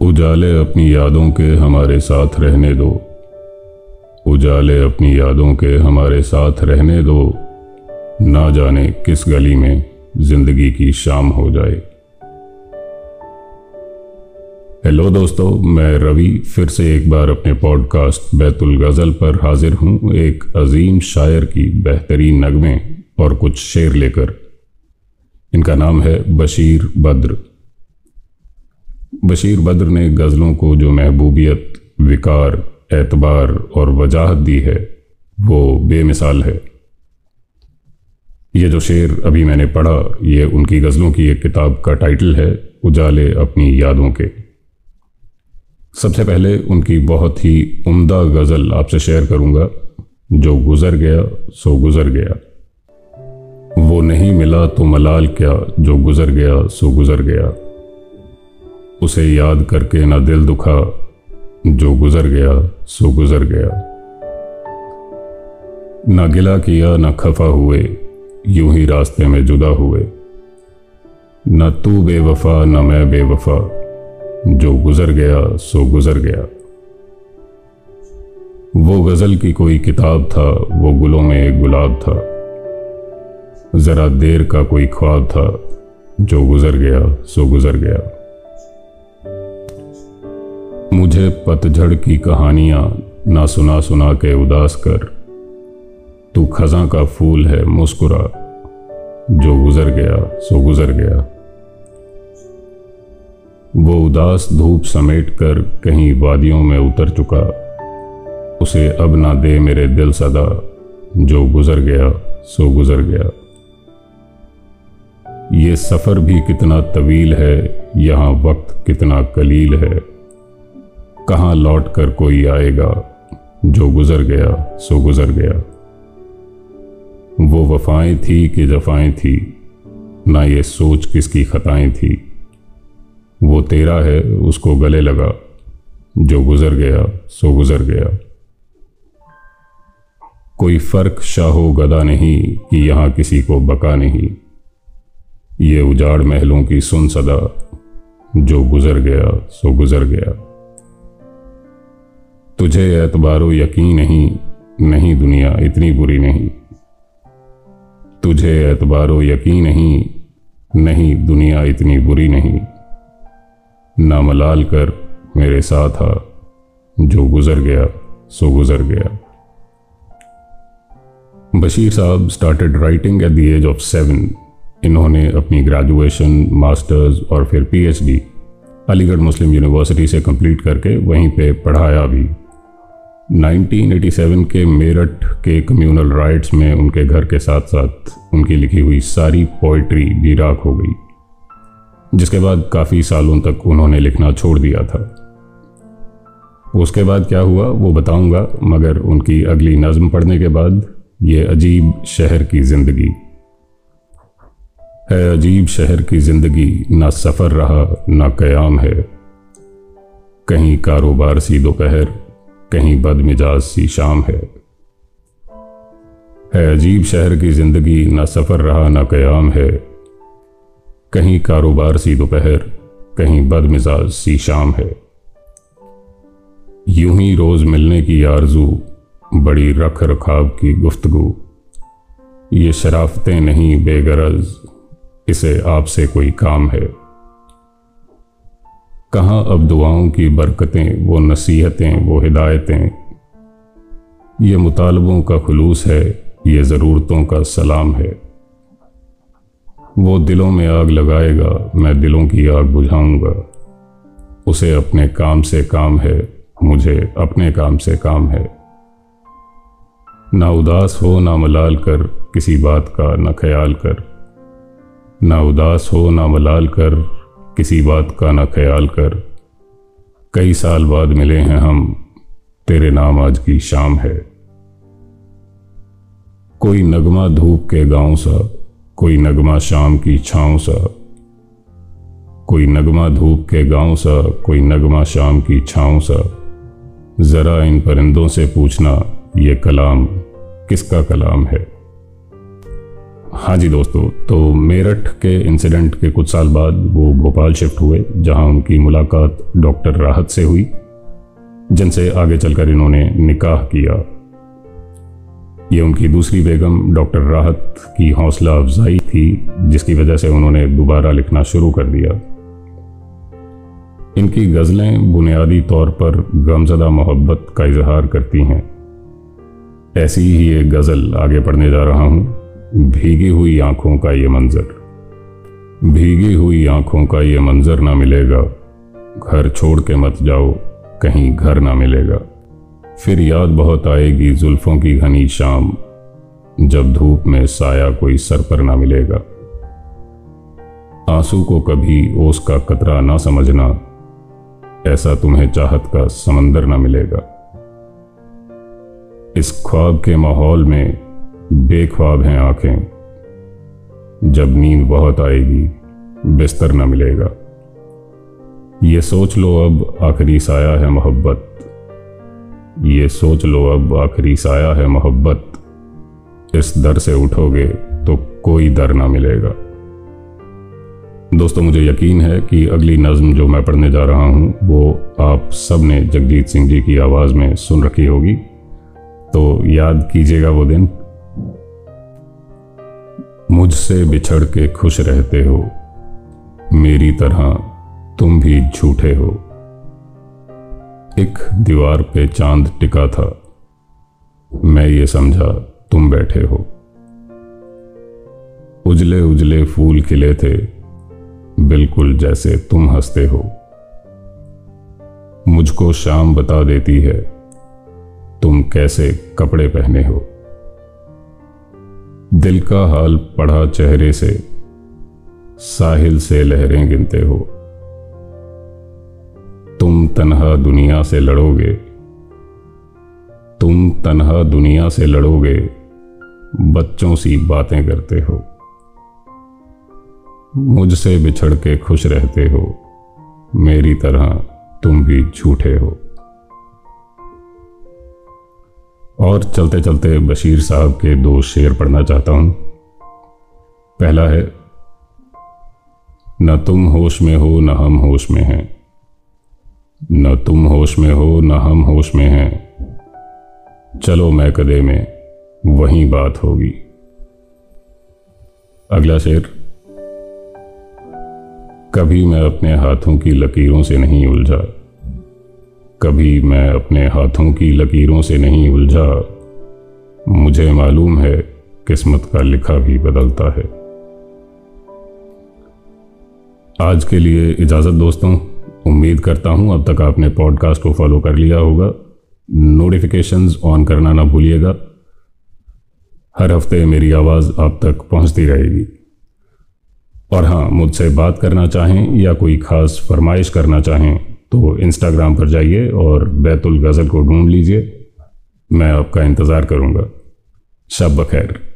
उजाले अपनी यादों के हमारे साथ रहने दो। उजाले अपनी यादों के हमारे साथ रहने दो। ना जाने किस गली में ज़िंदगी की शाम हो जाए। हेलो दोस्तों, मैं रवि फिर से एक बार अपने पॉडकास्ट बैतुल गज़ल पर हाजिर हूँ एक अजीम शायर की बेहतरीन नगमे और कुछ शेर लेकर। इनका नाम है बशीर बद्र। बशीर बद्र ने गज़लों को जो महबूबियत, विकार, एतबार और वजाहत दी है, वो बेमिसाल है। ये जो शेर अभी मैंने पढ़ा, ये उनकी गज़लों की एक किताब का टाइटल है, उजाले अपनी यादों के। सबसे पहले उनकी बहुत ही उम्दा गज़ल आपसे शेयर करूँगा, जो गुज़र गया, सो गुज़र गया। वो नहीं मिला तो मलाल क्या जो गुज़र गया सो गुज़र गया। उसे याद करके ना दिल दुखा, जो गुजर गया सो गुजर गया। ना गिला किया, ना खफा हुए, यूँ ही रास्ते में जुदा हुए। न तू बेवफा, न मैं बेवफा, जो गुजर गया सो गुजर गया। वो गज़ल की कोई किताब था, वो गुलों में एक गुलाब था। जरा देर का कोई ख्वाब था, जो गुजर गया, सो गुजर गया। मुझे पतझड़ की कहानियाँ ना सुना सुना के उदास कर, तू खजा का फूल है, मुस्कुरा। जो गुजर गया, सो गुजर गया। वो उदास धूप समेट कर कहीं वादियों में उतर चुका। उसे अब ना दे मेरे दिल सदा। जो गुजर गया, सो गुजर गया। ये सफ़र भी कितना तवील है, यहाँ वक्त कितना कलील है। कहाँ लौट कर कोई आएगा, जो गुजर गया, सो गुजर गया। वो वफाएँ थी कि जफाएँ थी, ना ये सोच किसकी खताएँ थी। वो तेरा है, उसको गले लगा, जो गुजर गया, सो गुजर गया। कोई फ़र्क शाहो गदा नहीं कि यहाँ किसी को बका नहीं। ये उजाड़ महलों की सुन सदा। जो गुजर गया, सो गुजर गया। तुझे एतबारो यकीन नहीं नहीं दुनिया इतनी बुरी नहीं। तुझे एतबारो यकीन नहीं नहीं दुनिया इतनी बुरी नहीं। ना मलाल कर मेरे साथ आ, जो गुजर गया, सो गुजर गया। बशीर साहब started writing at the age of seven इन्होंने अपनी ग्रेजुएशन मास्टर्स और फिर पीएचडी अलीगढ़ मुस्लिम यूनिवर्सिटी से कंप्लीट करके वहीं पे पढ़ाया भी। 1987 के मेरठ के कम्युनल राइट्स में उनके घर के साथ साथ उनकी लिखी हुई सारी पोइट्री भी राख हो गई, जिसके बाद काफ़ी सालों तक उन्होंने लिखना छोड़ दिया था। उसके बाद क्या हुआ, वो बताऊँगा, मगर उनकी अगली नज़म पढ़ने के बाद ये अजीब शहर की ज़िंदगी। है अजीब शहर की ज़िंदगी, ना सफ़र रहा, ना कयाम है। कहीं कारोबार सी दोपहर, कहीं बदमिजाज सी शाम है। है अजीब शहर की ज़िंदगी, ना सफ़र रहा, ना कयाम है। कहीं कारोबार सी दोपहर, कहीं बदमिजाज सी शाम है। यूँ ही रोज़ मिलने की आरज़ू, बड़ी रख रखाव की गुफ्तगु। ये शराफतें नहीं, बेगरज इसे आपसे कोई काम है। कहाँ अब दुआओं की बरकतें, वो नसीहतें, वो हिदायतें? ये मुतालबों का खलूस है, ये ज़रूरतों का सलाम है। वो दिलों में आग लगाएगा, मैं दिलों की आग बुझाऊँगा। उसे अपने काम से काम है, मुझे अपने काम से काम है। ना उदास हो, ना मलाल कर, किसी बात का ना ख्याल कर। ना उदास हो, ना मलाल कर, किसी बात का ना ख्याल कर। कई साल बाद मिले हैं हम, तेरे नाम आज की शाम है। कोई नगमा धूप के गाँव सा, कोई नगमा शाम की छाँव सा। कोई नगमा धूप के गाँव सा, कोई नगमा शाम की छाँव सा। ज़रा इन परिंदों से पूछना, ये कलाम किसका कलाम है? हाँ जी दोस्तों तो मेरठ के इंसिडेंट के कुछ साल बाद वो भोपाल शिफ्ट हुए, जहाँ उनकी मुलाकात डॉक्टर राहत से हुई, जिनसे आगे चलकर इन्होंने निकाह किया। ये उनकी दूसरी बेगम डॉक्टर राहत की हौसला अफजाई थी, जिसकी वजह से उन्होंने दोबारा लिखना शुरू कर दिया। इनकी गज़लें बुनियादी तौर पर गमजदा मोहब्बत का इजहार करती हैं। ऐसी ही एक गज़ल आगे पढ़ने जा रहा हूँ। भीगी हुई आँखों का ये मंज़र। भीगी हुई आँखों का ये मंज़र ना मिलेगा। घर छोड़ के मत जाओ, कहीं घर ना मिलेगा। फिर याद बहुत आएगी जुल्फों की घनी शाम, जब धूप में साया कोई सर पर ना मिलेगा। आँसू को कभी ओस का कतरा ना समझना, ऐसा तुम्हें चाहत का समंदर ना मिलेगा। इस ख्वाब के माहौल में बेख्वाब हैं आँखें। जब नींद बहुत आएगी, बिस्तर ना मिलेगा। ये सोच लो अब आखिरी साया है मोहब्बत। ये सोच लो अब आखिरी साया है मोहब्बत। इस दर से उठोगे तो कोई दर ना मिलेगा। दोस्तों, मुझे यकीन है कि अगली नज्म जो मैं पढ़ने जा रहा हूँ, वो आप सबने जगजीत सिंह जी की आवाज़ में सुन रखी होगी। तो याद कीजिएगा वो दिन। मुझसे बिछड़ के खुश रहते हो। मेरी तरह तुम भी झूठे हो। एक दीवार पे चाँद टिका था। मैं ये समझा, तुम बैठे हो। उजले उजले फूल खिले थे, बिल्कुल जैसे तुम हँसते हो। मुझको शाम बता देती है, तुम कैसे कपड़े पहने हो। दिल का हाल पढ़ा चेहरे से, साहिल से लहरें गिनते हो। तुम तनहा दुनिया से लड़ोगे, तुम तनहा दुनिया से लड़ोगे, बच्चों सी बातें करते हो। मुझसे बिछड़ के खुश रहते हो, मेरी तरह तुम भी झूठे हो। और चलते चलते बशीर साहब के दो शेर पढ़ना चाहता हूँ। पहला है, न तुम होश में हो, न हम होश में हैं। न तुम होश में हो, न हम होश में हैं। चलो मैं कदे में, वही बात होगी। अगला शेर, कभी मैं अपने हाथों की लकीरों से नहीं उलझा। कभी मैं अपने हाथों की लकीरों से नहीं उलझा। मुझे मालूम है किस्मत का लिखा भी बदलता है। आज के लिए इजाज़त दोस्तों, उम्मीद करता हूँ अब तक आपने पॉडकास्ट को फॉलो कर लिया होगा। नोटिफिकेशंस ऑन करना ना भूलिएगा। हर हफ़्ते मेरी आवाज़ आप तक पहुँचती रहेगी। और हाँ मुझसे बात करना चाहें या कोई ख़ास फरमाइश करना चाहें तो इंस्टाग्राम पर जाइए और बैतुल गज़ल को ढूंढ लीजिए। मैं आपका इंतज़ार करूँगा। शब बखैर।